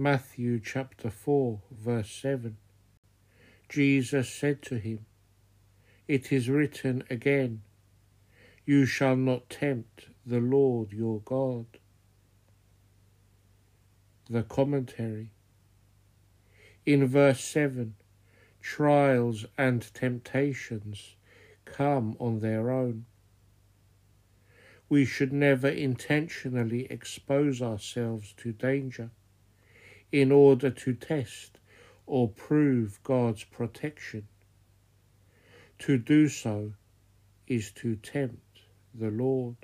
Matthew chapter 4, verse 7. Jesus said to him, It is written again, You shall not tempt the Lord your God. The commentary. In verse 7, trials and temptations come on their own. We should never intentionally expose ourselves to danger in order to test or prove God's protection. To do so is to tempt the Lord.